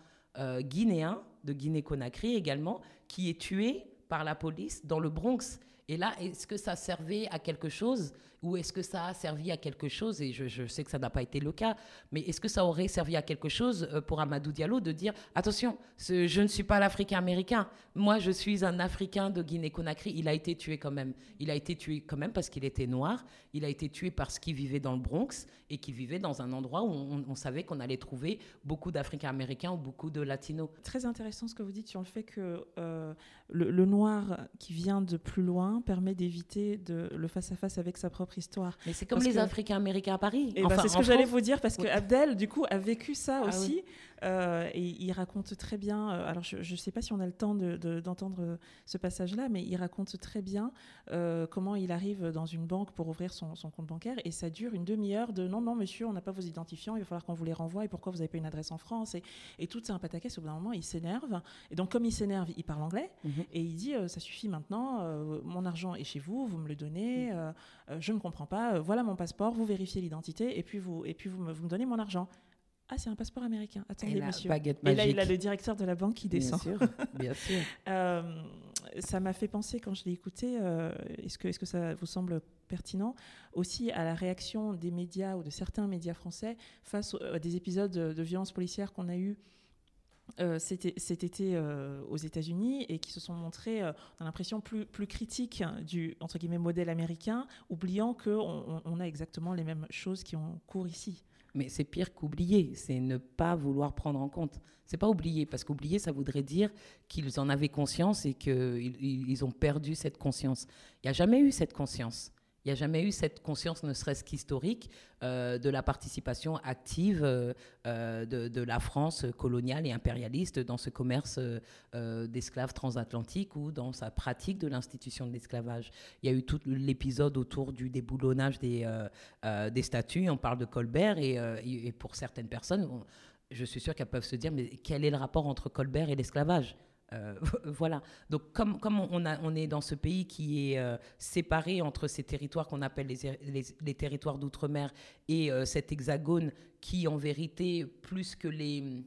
guinéen, de Guinée-Conakry également, qui est tué par la police dans le Bronx. Et là, est-ce que ça servait à quelque chose ou est-ce que ça a servi à quelque chose Et je, sais que ça n'a pas été le cas, mais est-ce que ça aurait servi à quelque chose euh, pour Amadou Diallo de dire attention, je ne suis pas l'Africain américain, moi je suis un Africain de Guinée-Conakry. Il a été tué quand même. Il a été tué quand même parce qu'il était noir. Il a été tué parce qu'il vivait dans le Bronx et qu'il vivait dans un endroit où on, savait qu'on allait trouver beaucoup d'Africains américains ou beaucoup de Latinos. Très intéressant ce que vous dites sur le fait que euh, le, noir qui vient de plus loin permet d'éviter le face-à-face avec sa propre histoire. Mais c'est comme les Africains américains à Paris. Eh ben, c'est ce que j'allais vous dire parce que Abdel, du coup, a vécu ça ah aussi. Euh, et il raconte très bien, euh, alors je ne sais pas si on a le temps d'entendre de, ce passage-là, mais il raconte très bien euh, comment il arrive dans une banque pour ouvrir son, compte bancaire et ça dure une demi-heure de non, non, monsieur, on n'a pas vos identifiants, il va falloir qu'on vous les renvoie et pourquoi vous n'avez pas une adresse en France et, et tout ça un pataquès, au bout d'un moment, il s'énerve. Et donc, comme il s'énerve, il parle anglais mhm. et il dit ça suffit maintenant, mon argent est chez vous, vous me le donnez, mhm. je ne comprends pas, voilà mon passeport, vous vérifiez l'identité et puis vous, et puis vous vous me donnez mon argent. Ah, c'est un passeport américain. Attendez, monsieur. Et là, il a le directeur de la banque qui descend. Bien sûr, bien sûr. Euh, ça m'a fait penser, quand je l'ai écouté, euh, est-ce que, est que ça vous semble pertinent, aussi à la réaction des médias ou de certains médias français face à des épisodes de, de violence policière qu'on a eu euh, cet, été aux États-Unis et qui se sont montrés, on a l'impression, plus, plus du entre guillemets, modèle américain, oubliant qu'on on a exactement les mêmes choses qui ont cours ici. Mais c'est pire qu'oublier, c'est ne pas vouloir prendre en compte. C'est pas oublier, parce qu'oublier, ça voudrait dire qu'ils en avaient conscience et qu'ils ils ont perdu cette conscience. Il n'y a jamais eu cette conscience. Il n'y a jamais eu cette conscience, ne serait-ce qu'historique, euh, de la participation active euh, euh, de, la France coloniale et impérialiste dans ce commerce d'esclaves transatlantiques ou dans sa pratique de l'institution de l'esclavage. Il y a eu tout l'épisode autour du déboulonnage des, statuts. On parle de Colbert et, et pour certaines personnes, je suis sûr qu'elles peuvent se dire mais quel est le rapport entre Colbert et l'esclavage? Euh, voilà. Donc, comme, comme on, a, on, est dans ce pays qui est euh, séparé entre ces territoires qu'on appelle les, les, territoires d'outre-mer et euh, cet hexagone qui, en vérité, plus que les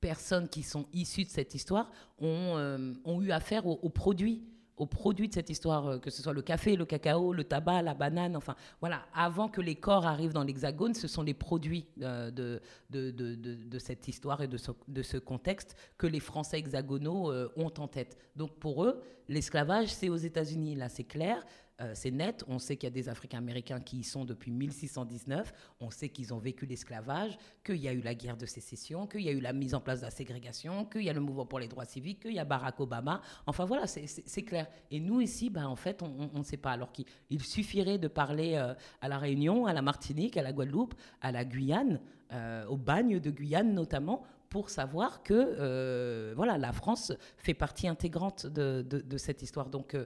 personnes qui sont issues de cette histoire, ont, ont eu affaire aux produits aux produits de cette histoire, euh, que ce soit le café, le cacao, le tabac, la banane, enfin voilà, avant que les corps arrivent dans l'hexagone, ce sont les produits euh, de, de, de, de, cette histoire et de ce, contexte que les Français hexagonaux euh, ont en tête. Donc pour eux, l'esclavage, c'est aux États-Unis, là c'est clair. Euh, c'est net. On sait qu'il y a des Africains américains qui y sont depuis 1619. On sait qu'ils ont vécu l'esclavage, qu'il y a eu la guerre de sécession, qu'il y a eu la mise en place de la ségrégation, qu'il y a le mouvement pour les droits civiques, qu'il y a Barack Obama. Enfin voilà, c'est clair. Et nous ici, ben, en fait, on ne sait pas. Alors qu'il suffirait de parler euh, à la Réunion, à la Martinique, à la Guadeloupe, à la Guyane, euh, au bagne de Guyane notamment, pour savoir que voilà, la France fait partie intégrante de, de cette histoire. Donc,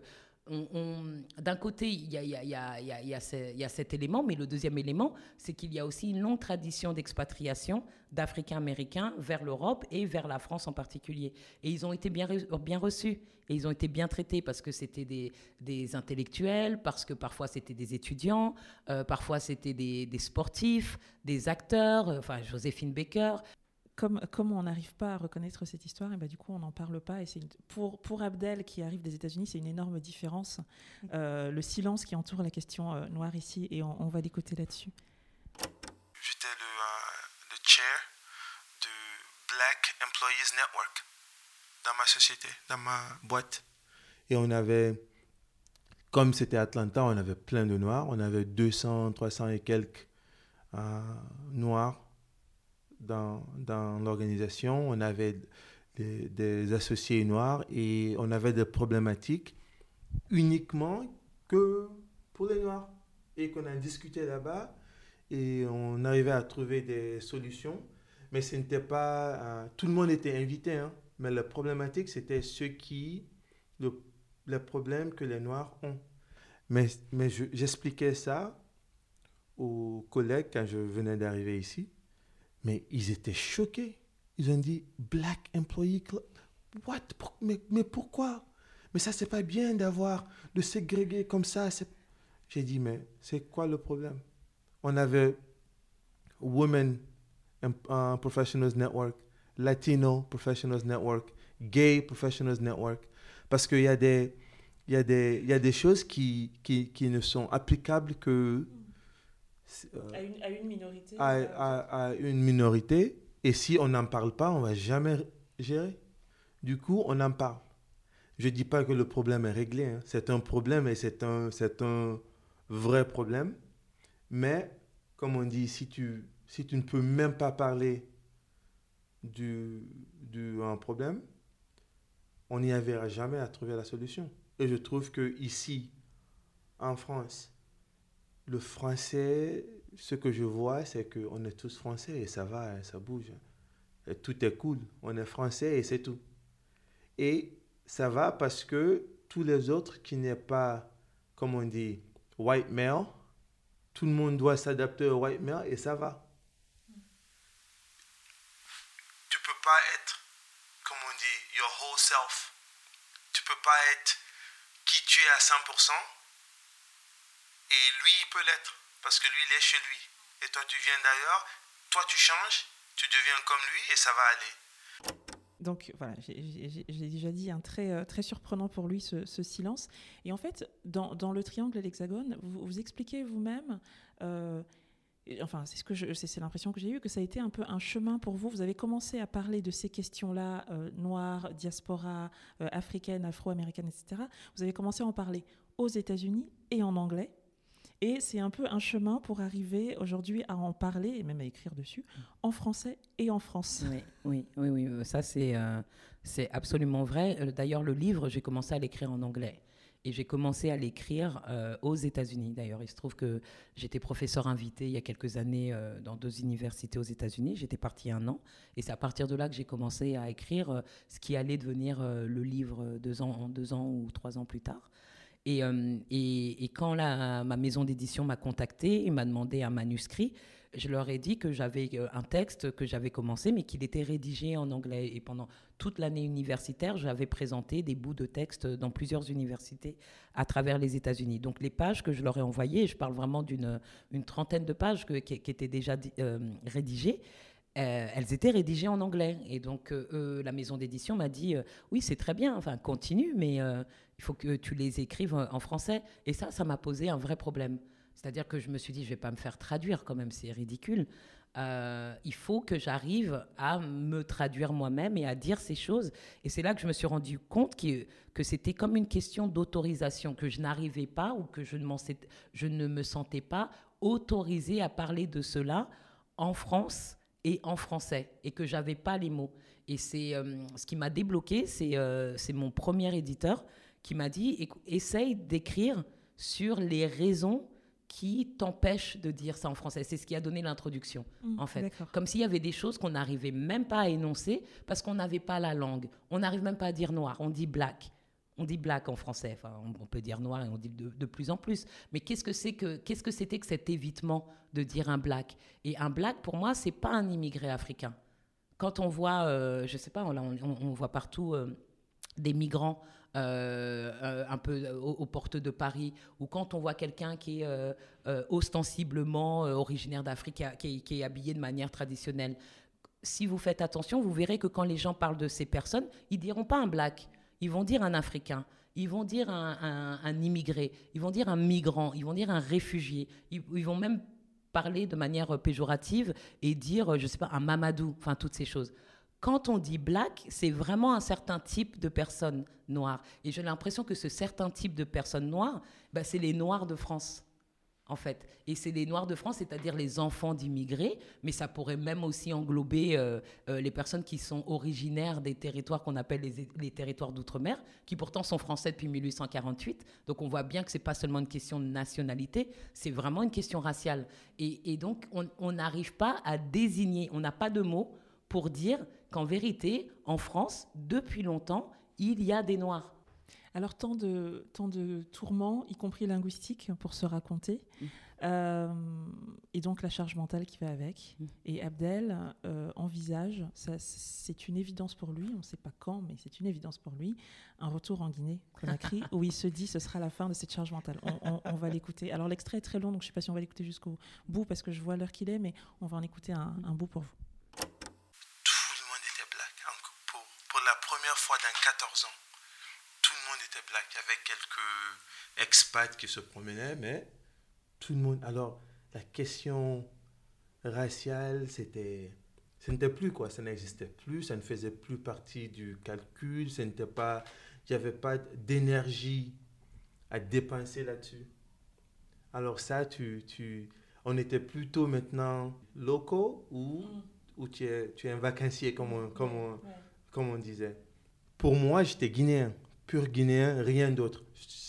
d'un côté, il y a, cet élément, mais le deuxième élément, c'est qu'il y a aussi une longue tradition d'expatriation d'Africains américains vers l'Europe et vers la France en particulier. Et ils ont été bien, bien reçus et ils ont été bien traités parce que c'était des, intellectuels, parce que parfois c'était des étudiants, euh, parfois c'était des, des, sportifs, des acteurs, euh, enfin Joséphine Baker comme, comme on n'arrive pas à reconnaître cette histoire, et bah, du coup, on n'en parle pas. Et pour, pour Abdel, qui arrive des États-Unis, c'est une énorme différence. Euh, le silence qui entoure la question euh, noire ici, et on, va l'écouter là-dessus. J'étais le, euh, le, chair du Black Employees Network dans ma société, dans ma boîte. Et on avait, comme c'était Atlanta, on avait plein de noirs. On avait 200, 300 et quelques noirs dans, l'organisation, on avait des, associés noirs et on avait des problématiques uniquement que pour les noirs. Et qu'on a discuté là-bas et on arrivait à trouver des solutions. Mais ce n'était pas... Euh, tout le monde était invité, hein, mais la problématique, c'était ce qui... Le, le problème que les noirs ont. Mais, mais j'expliquais ça aux collègues quand je venais d'arriver ici. Mais ils étaient choqués. Ils ont dit Black Employee Club. What? Mais, pourquoi? Mais ça, c'est pas bien d'avoir, de ségréguer comme ça. J'ai dit, mais c'est quoi le problème? On avait Women Professionals Network, Latino Professionals Network, Gay Professionals Network, parce qu'il y a des, y, y a des choses qui, qui, qui ne sont applicables que euh, à, une, à, une, minorité. À, à, à, une minorité. Et si on n'en parle pas, on va jamais gérer. Du coup, on en parle. Je ne dis pas que le problème est réglé. Hein. C'est un problème et c'est un, c'est un vrai problème. Mais, comme on dit, si tu, si tu ne peux même pas parler du, du un problème, on n'y arrivera jamais à trouver la solution. Et je trouve que ici, en France, le français, ce que je vois, c'est qu'on est tous français et ça va, ça bouge. Tout est cool. On est français et c'est tout. Et ça va parce que tous les autres qui n'est pas, comme on dit, white male, tout le monde doit s'adapter au white male et ça va. Tu peux pas être, comme on dit, your whole self. Tu peux pas être qui tu es à 100% et lui, il peut l'être parce que lui, il est chez lui. Et toi, tu viens d'ailleurs, toi, tu changes, tu deviens comme lui et ça va aller. Donc voilà, j'ai déjà dit un très, euh, très surprenant pour lui ce, silence. Et en fait, dans, le triangle et l'hexagone, vous, expliquez vous-même, euh, enfin c'est ce que c'est l'impression que j'ai eue, que ça a été un peu un chemin pour vous. Vous avez commencé à parler de ces questions-là, euh, noires, diaspora, africaine, afro-américaine, etc. Vous avez commencé à en parler aux États-Unis et en anglais. Et c'est un peu un chemin pour arriver aujourd'hui à en parler et même à écrire dessus en français et en France. Oui, oui, oui, ça c'est euh, c'est absolument vrai. Euh, d'ailleurs, le livre, j'ai commencé à l'écrire en anglais. Et j'ai commencé à l'écrire euh, aux États-Unis. D'ailleurs, il se trouve que j'étais professeur invité il y a quelques années dans deux universités aux États-Unis. J'étais partie un an. Et c'est à partir de là que j'ai commencé à écrire ce qui allait devenir le livre deux ans, deux ans ou trois ans plus tard. Euh, et, quand ma maison d'édition m'a contacté et m'a demandé un manuscrit, je leur ai dit que j'avais euh, un texte que j'avais commencé, mais qu'il était rédigé en anglais. Et pendant toute l'année universitaire, j'avais présenté des bouts de texte dans plusieurs universités à travers les États-Unis. Donc les pages que je leur ai envoyées, je parle vraiment d'une une trentaine de pages qui, qui, étaient déjà euh, rédigées, elles étaient rédigées en anglais. Et donc, la maison d'édition m'a dit Oui, c'est très bien, enfin, continue, mais il faut que tu les écrives en français. Et ça, ça m'a posé un vrai problème. C'est-à-dire que je me suis dit, je vais pas me faire traduire quand même, c'est ridicule. Euh, il faut que j'arrive à me traduire moi-même et à dire ces choses. Et c'est là que je me suis rendu compte que, que c'était comme une question d'autorisation, que je n'arrivais pas ou que je ne, je ne me sentais pas autorisée à parler de cela en France et en français, et que j'avais pas les mots. Et c'est euh, ce qui m'a débloqué, c'est euh, c'est mon premier éditeur qui m'a dit essaye d'écrire sur les raisons qui t'empêchent de dire ça en français. C'est ce qui a donné l'introduction, mmh, en fait. Comme s'il y avait des choses qu'on n'arrivait même pas à énoncer parce qu'on n'avait pas la langue. On n'arrive même pas à dire noir, on dit black. On dit black en français, on, peut dire noir et on dit de, plus en plus. Mais qu'est-ce que c'était que cet évitement de dire un black? Et un black, pour moi, c'est pas un immigré africain. Quand on voit, euh, je sais pas, on, voit partout euh, des migrants euh, euh, un peu aux, portes de Paris, ou quand on voit quelqu'un qui est ostensiblement originaire d'Afrique, qui, qui, est habillé de manière traditionnelle, si vous faites attention, vous verrez que quand les gens parlent de ces personnes, ils diront pas un black, ils vont dire un Africain. Ils vont dire un, un, immigré, ils vont dire un migrant, ils vont dire un réfugié, ils, vont même parler de manière péjorative et dire, je sais pas, un Mamadou, enfin toutes ces choses quand on dit black, c'est vraiment un certain type de personnes noires. Et j'ai l'impression que ce certain type de personnes noires, bah, c'est les Noirs de France, en fait. Et c'est les Noirs de France, c'est-à-dire les enfants d'immigrés, mais ça pourrait même aussi englober euh, euh, les personnes qui sont originaires des territoires qu'on appelle les, territoires d'outre-mer, qui pourtant sont français depuis 1848. Donc on voit bien que ce n'est pas seulement une question de nationalité, c'est vraiment une question raciale. Et, et donc on n'arrive pas à désigner, on n'a pas de mots pour dire qu'en vérité, en France, depuis longtemps, il y a des Noirs. Alors, tant de, tant de tourments, y compris linguistiques, pour se raconter. Mm. Euh, et donc, la charge mentale qui va avec. Mm. Et Abdel euh, envisage, c'est une évidence pour lui, on ne sait pas quand, mais c'est une évidence pour lui, un retour en Guinée, Conakry, où il se dit ce sera la fin de cette charge mentale. On, va l'écouter. Alors, l'extrait est très long, donc je ne sais pas si on va l'écouter jusqu'au bout, parce que je vois l'heure qu'il est, mais on va en écouter un, un bout pour vous. fois dans 14 ans, tout le monde était black. Il y avait quelques expats qui se promenaient, mais tout le monde. Alors, la question raciale, c'était. Ce n'était plus quoi, ça n'existait plus, ça ne faisait plus partie du calcul, ce n'était pas, il n'y avait pas d'énergie à dépenser là-dessus. Alors ça, tu, tu, on était plutôt maintenant locaux ou, mm. ou tu, es, tu es un vacancier, comme on, comme on, comme on disait. Pour moi, j'étais guinéen, pur guinéen, rien d'autre.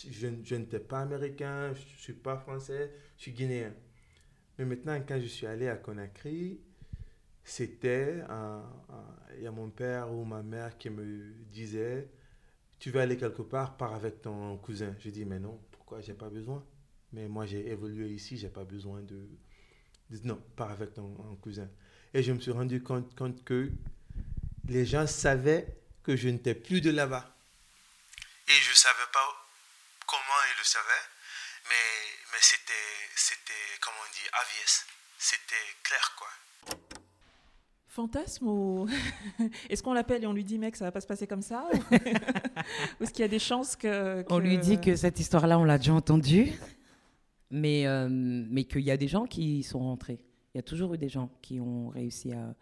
Je, je n'étais pas américain, je ne suis pas français, je suis guinéen. Mais maintenant, quand je suis allé à Conakry, c'était, il y a mon père ou ma mère qui me disait, tu veux aller quelque part, pars avec ton cousin. Je dis, mais non, pourquoi J'ai pas besoin? Mais moi, j'ai évolué ici, j'ai pas besoin de, Non, pars avec ton, cousin. Et je me suis rendu compte, compte que les gens savaient que je n'étais plus de là-bas. Et je ne savais pas comment ils le savaient, mais, mais c'était, c'était, comment on dit, AVS. C'était clair, quoi. Fantasme ou est-ce qu'on l'appelle et on lui dit mec ça va pas se passer comme ça ou est-ce qu'il y a des chances que, on lui dit que cette histoire-là on l'a déjà entendue mais euh, mais qu'il y a des gens qui sont rentrés il y a toujours eu des gens qui ont réussi à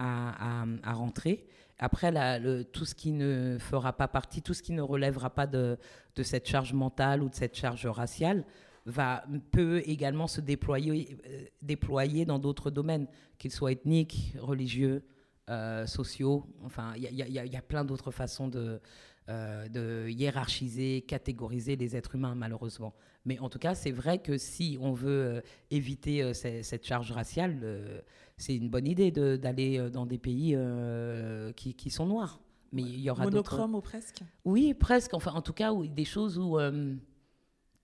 à, rentrer après tout ce qui ne fera pas partie tout ce qui ne relèvera pas de, cette charge mentale ou de cette charge raciale va, peut également se déployer, euh, dans d'autres domaines, qu'ils soient ethniques, religieux, euh, sociaux. Enfin, il y, a plein d'autres façons de, euh, de hiérarchiser, catégoriser les êtres humains, malheureusement. Mais en tout cas, c'est vrai que si on veut éviter cette charge raciale, c'est une bonne idée d'aller dans des pays qui, qui, sont noirs. Mais il y aura Monochrome ou presque? Oui, presque. Enfin, en tout cas, des choses où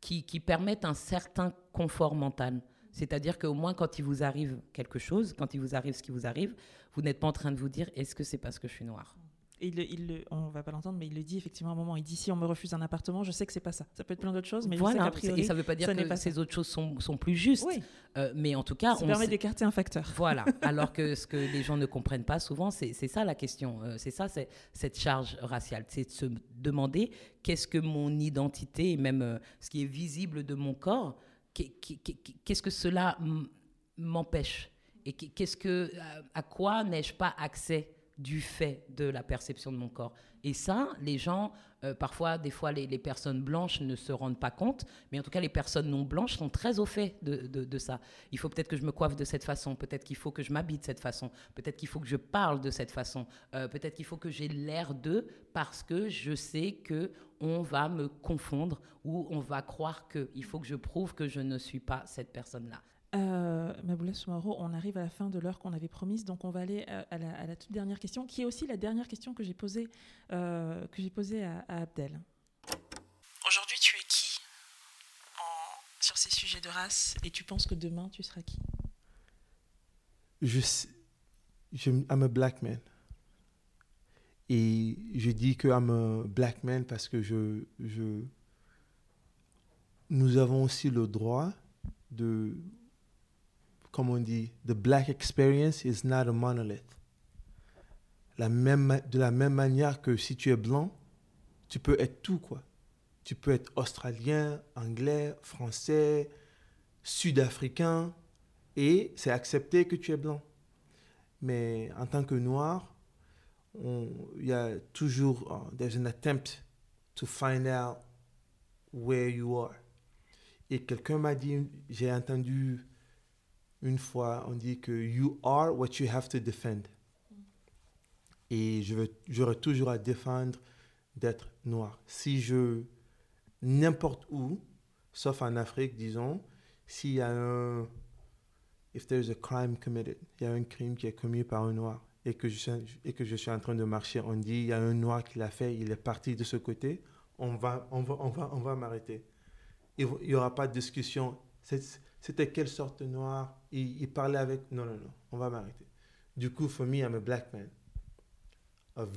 qui, permettent un certain confort mental. C'est-à-dire qu'au moins, quand il vous arrive quelque chose, quand il vous arrive ce qui vous arrive, vous n'êtes pas en train de vous dire est-ce que c'est parce que je suis noire? Il, il, on va pas l'entendre, mais il le dit effectivement à un moment. Il dit si on me refuse un appartement, je sais que c'est pas ça. Ça peut être plein d'autres choses, mais voilà. je sais et ça veut pas dire que ces autres choses sont, sont plus justes. Euh, mais en tout cas, ça permet d'écarter un facteur. Voilà. Alors que ce que les gens ne comprennent pas souvent, c'est ça la question. Euh, c'est ça, c'est cette charge raciale, c'est de se demander qu'est-ce que mon identité et même euh, ce qui est visible de mon corps, qu'est-ce que cela m'empêche? Et qu'est-ce que à quoi n'ai-je pas accès? Du fait de la perception de mon corps. Et ça, les gens, euh, parfois, des fois, les, personnes blanches ne se rendent pas compte, mais en tout cas, les personnes non blanches sont très au fait de, ça. Il faut peut-être que je me coiffe de cette façon, peut-être qu'il faut que je m'habille de cette façon, peut-être qu'il faut que je parle de cette façon, euh, peut-être qu'il faut que j'ai l'air d'eux parce que je sais que on va me confondre ou on va croire que il faut que je prouve que je ne suis pas cette personne-là. Euh, Maboula Soumaro, on arrive à la fin de l'heure qu'on avait promise, donc on va aller euh, à, la, toute dernière question, qui est aussi la dernière question que j'ai posée, euh, que j'ai posée à, Abdel. Aujourd'hui, tu es qui sur ces sujets de race et tu penses que demain, tu seras qui? Je, je I'm a black man. Et je dis que I'm a black man parce que je, je, nous avons aussi le droit de comme on dit, the black experience is not a monolith. De la même manière que si tu es blanc, tu peux être tout, quoi. Tu peux être australien, anglais, français, sud-africain, et c'est accepté que tu es blanc. Mais en tant que noir, il y a toujours, uh, there's an attempt to find out where you are. Et quelqu'un m'a dit, j'ai entendu une fois, on dit que you are what you have to defend. Et je j'aurai toujours à défendre d'être noir. Si je, n'importe où, sauf en Afrique, disons, s'il y a un, if there's a crime committed, il y a un crime qui est commis par un noir et que je suis, et que je suis en train de marcher, on dit, il y a un noir qui l'a fait, il est parti de ce côté, on va, on va, on va, on va m'arrêter. Il n'y aura pas de discussion. C'était quelle sorte de noir? Il, parlait avec. Non, non, non, on va m'arrêter. Du coup, for me, I'm a black man of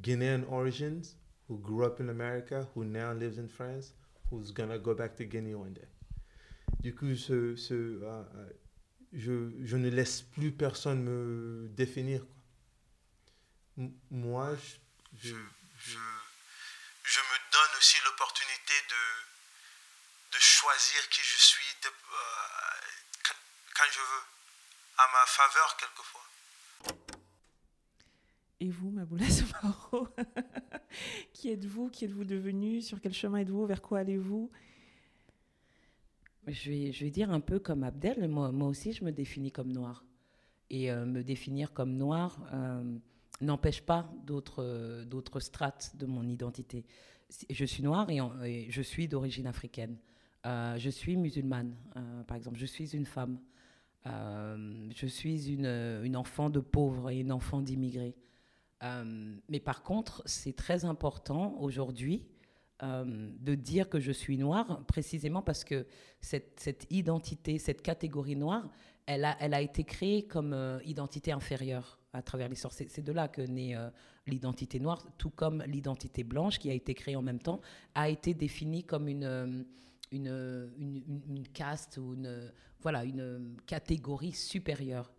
Guinean origins who grew up in America, who now lives in France, who's gonna go back to Guinea one day. Du coup, ce, ce, uh, je, je, ne laisse plus personne me définir. Moi, je, je, je, me donne aussi l'opportunité de, de choisir qui je suis de, euh, quand je veux, à ma faveur quelquefois. Et vous, Maboula Samaro Qui êtes-vous Qui êtes-vous devenu Sur quel chemin êtes-vous Vers quoi allez-vous? Je vais, je vais dire un peu comme Abdel. Moi, moi aussi, je me définis comme noir. Et euh, me définir comme noir euh, n'empêche pas d'autres, d'autres strates de mon identité. Je suis noire et, je suis d'origine africaine. Euh, je suis musulmane, par exemple. Je suis une femme. je suis une, une, enfant de pauvres et une enfant d'immigrés. mais par contre, c'est très important aujourd'hui de dire que je suis noire, précisément parce que cette, cette identité, cette catégorie noire, elle a, elle a été créée comme euh, identité inférieure à travers l'histoire. C'est de là que naît euh, l'identité noire, tout comme l'identité blanche, qui a été créée en même temps, a été définie comme une, une, caste ou une, voilà, une catégorie supérieure.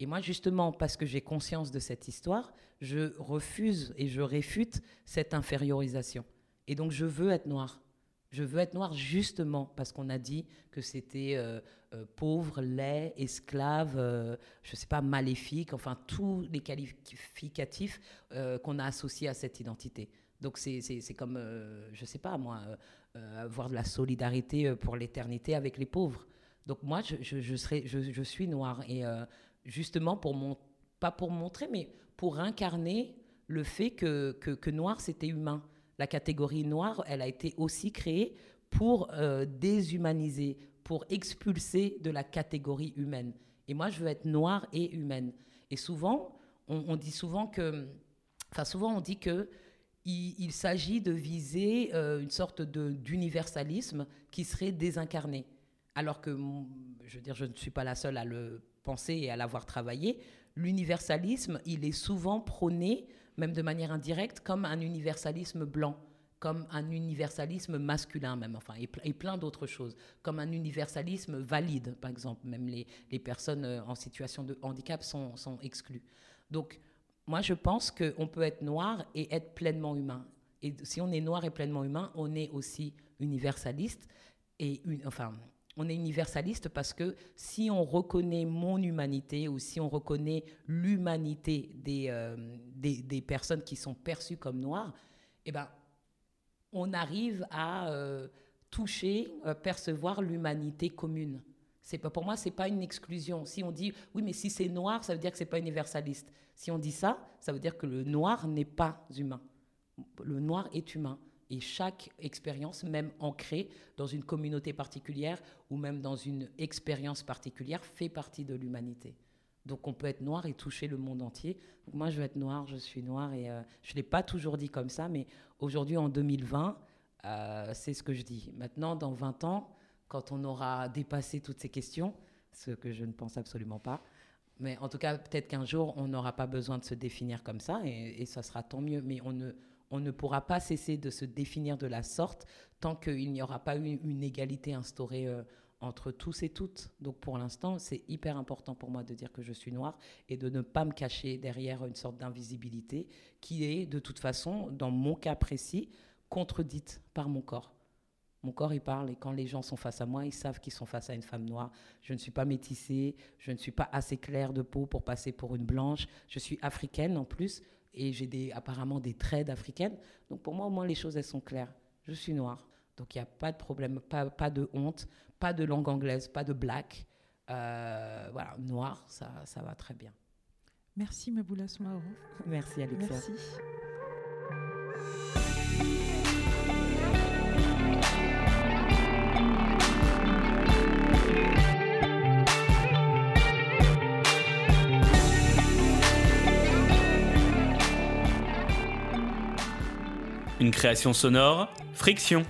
Et moi, justement, parce que j'ai conscience de cette histoire, je refuse et je réfute cette infériorisation. Et donc, je veux être noire. Je veux être noire justement parce qu'on a dit que c'était euh, euh, pauvre, laid, esclave, euh, je ne sais pas, maléfique, enfin tous les qualificatifs qu'on a associés à cette identité. Donc c'est comme, je ne sais pas moi, avoir de la solidarité pour l'éternité avec les pauvres. Donc moi, je, je, serai, je, suis noire. Et justement, pour mon, pas pour montrer, mais pour incarner le fait que, que, que noir, c'était humain la catégorie noire, elle a été aussi créée pour euh, déshumaniser, pour expulser de la catégorie humaine. Et moi, je veux être noire et humaine. Et souvent, on, dit souvent que, enfin souvent on dit que il, s'agit de viser euh, une sorte d'universalisme qui serait désincarné. Alors que, je veux dire, je ne suis pas la seule à le penser et à l'avoir travaillé. L'universalisme, il est souvent prôné même de manière indirecte, comme un universalisme blanc, comme un universalisme masculin même, enfin, et, plein d'autres choses, comme un universalisme valide, par exemple. Même les, personnes euh, en situation de handicap sont, sont exclues. Donc, moi, je pense qu'on peut être noir et être pleinement humain. Et si on est noir et pleinement humain, on est aussi universaliste et enfin, on est universaliste parce que si on reconnaît mon humanité ou si on reconnaît l'humanité des, euh, des, personnes qui sont perçues comme noires, eh ben, on arrive à euh, toucher, euh, percevoir l'humanité commune. C'est pas pour moi, c'est pas une exclusion. Si on dit oui, mais si c'est noir, ça veut dire que c'est pas universaliste. Si on dit ça, ça veut dire que le noir n'est pas humain. Le noir est humain. Et chaque expérience, même ancrée dans une communauté particulière ou même dans une expérience particulière, fait partie de l'humanité. Donc on peut être noir et toucher le monde entier. moi, je veux être noir, je suis noir et euh, je ne l'ai pas toujours dit comme ça, mais aujourd'hui, en 2020, euh, c'est ce que je dis. Maintenant, dans 20 ans, quand on aura dépassé toutes ces questions, ce que je ne pense absolument pas, mais en tout cas, peut-être qu'un jour, on n'aura pas besoin de se définir comme ça et, ça sera tant mieux. Mais on ne on ne pourra pas cesser de se définir de la sorte tant qu'il n'y aura pas eu une égalité instaurée euh, entre tous et toutes. Donc pour l'instant, c'est hyper important pour moi de dire que je suis noire et de ne pas me cacher derrière une sorte d'invisibilité qui est de toute façon, dans mon cas précis, contredite par mon corps. Mon corps, il parle et quand les gens sont face à moi, ils savent qu'ils sont face à une femme noire. Je ne suis pas métissée, je ne suis pas assez claire de peau pour passer pour une blanche. Je suis africaine en plus, et j'ai des, apparemment des traits d'africaine. Donc pour moi, au moins, les choses, elles sont claires. Je suis noire. Donc il n'y a pas de problème, pas, pas de honte, pas de langue anglaise, pas de black. Euh, voilà, noir, ça, ça va très bien. Merci Maboula Soumaoro. Merci Alexia. Merci. Une création sonore, Friction.